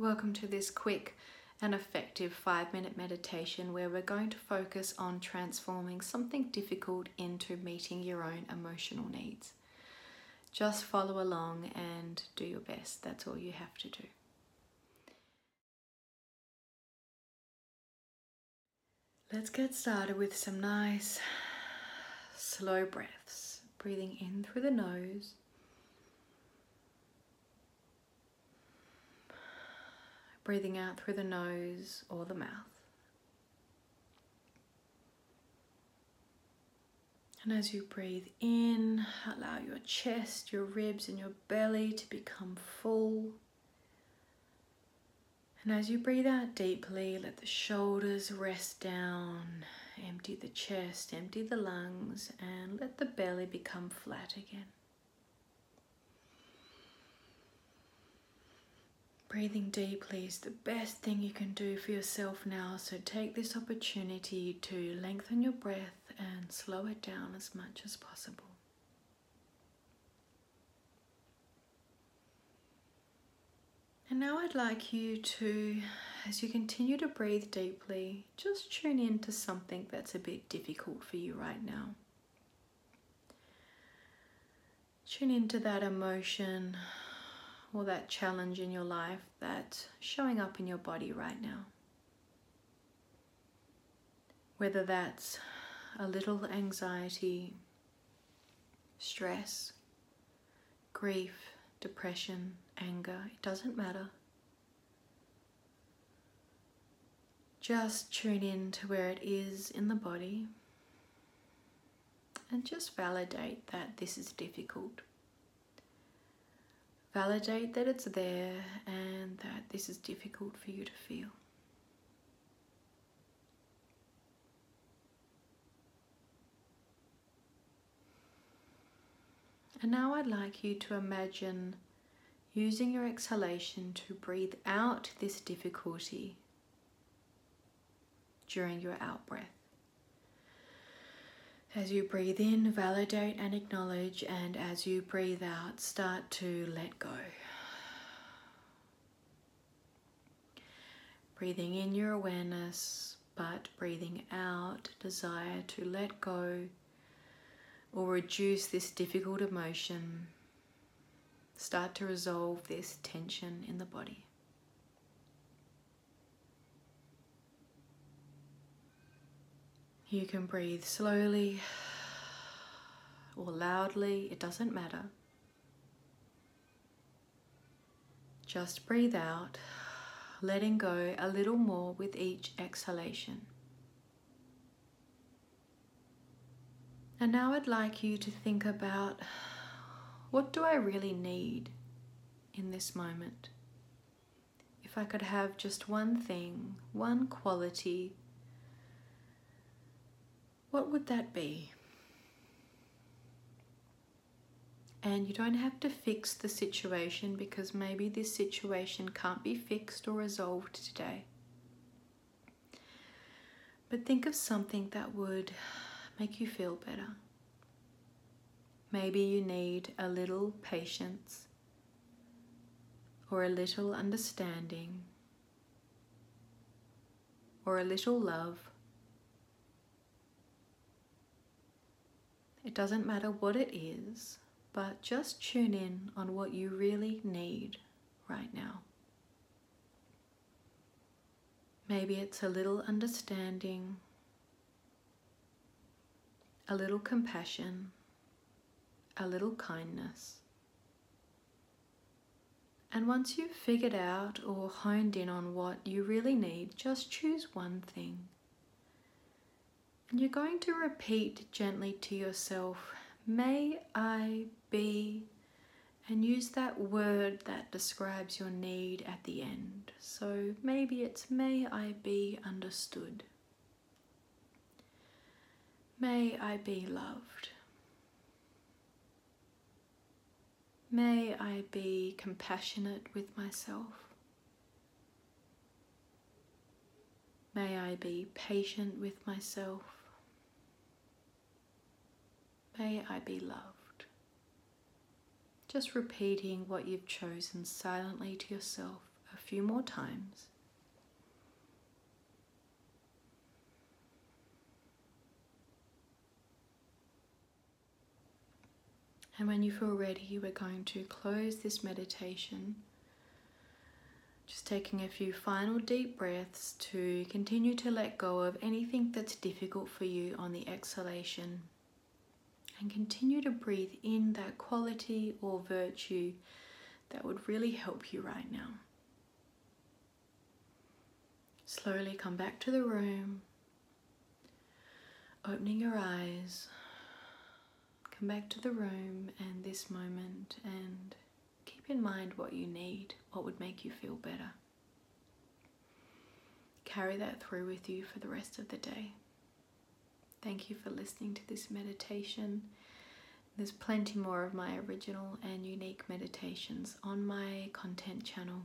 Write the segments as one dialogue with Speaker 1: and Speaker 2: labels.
Speaker 1: Welcome to this quick and effective five minute meditation where we're going to focus on transforming something difficult into meeting your own emotional needs. Just follow along and do your best. That's all you have to do. Let's get started with some nice slow breaths. Breathing in through the nose breathing out through the nose or the mouth. And as you breathe in, allow your chest, your ribs, and your belly to become full. And as you breathe out deeply, let the shoulders rest down, empty the chest, empty the lungs, and let the belly become flat again. Breathing deeply is the best thing you can do for yourself now, so take this opportunity to lengthen your breath and slow it down as much as possible. And now I'd like you to, as you continue to breathe deeply, just tune in to something that's a bit difficult for you right now. Tune into that emotion or that challenge in your life that's showing up in your body right now. Whether that's a little anxiety, stress, grief, depression, anger, it doesn't matter. Just tune in to where it is in the body and just validate that this is difficult. Validate that it's there and that this is difficult for you to feel. And now I'd like you to imagine using your exhalation to breathe out this difficulty during your out breath. As you breathe in, validate and acknowledge, and as you breathe out, start to let go. Breathing in your awareness, but breathing out, desire to let go or reduce this difficult emotion. Start to resolve this tension in the body. You can breathe slowly or loudly, it doesn't matter. Just breathe out, letting go a little more with each exhalation. And now I'd like you to think about what do I really need in this moment? If I could have just one thing, one quality what would that be? And you don't have to fix the situation because maybe this situation can't be fixed or resolved today. But think of something that would make you feel better. Maybe you need a little patience or a little understanding or a little love It doesn't matter what it is, but just tune in on what you really need right now. Maybe it's a little understanding, a little compassion, a little kindness. And once you've figured out or honed in on what you really need, just choose one thing and you're going to repeat gently to yourself, May I be, and use that word that describes your need at the end. So maybe it's May I be understood. May I be loved. May I be compassionate with myself. May I be patient with myself. May I be loved. Just repeating what you've chosen silently to yourself a few more times. And when you feel ready, we're going to close this meditation. Just taking a few final deep breaths to continue to let go of anything that's difficult for you on the exhalation. And continue to breathe in that quality or virtue that would really help you right now. Slowly come back to the room, opening your eyes. Come back to the room and this moment and keep in mind what you need, what would make you feel better. Carry that through with you for the rest of the day. Thank you for listening to this meditation. There's plenty more of my original and unique meditations on my content channel,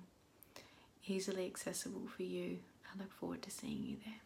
Speaker 1: easily accessible for you. I look forward to seeing you there.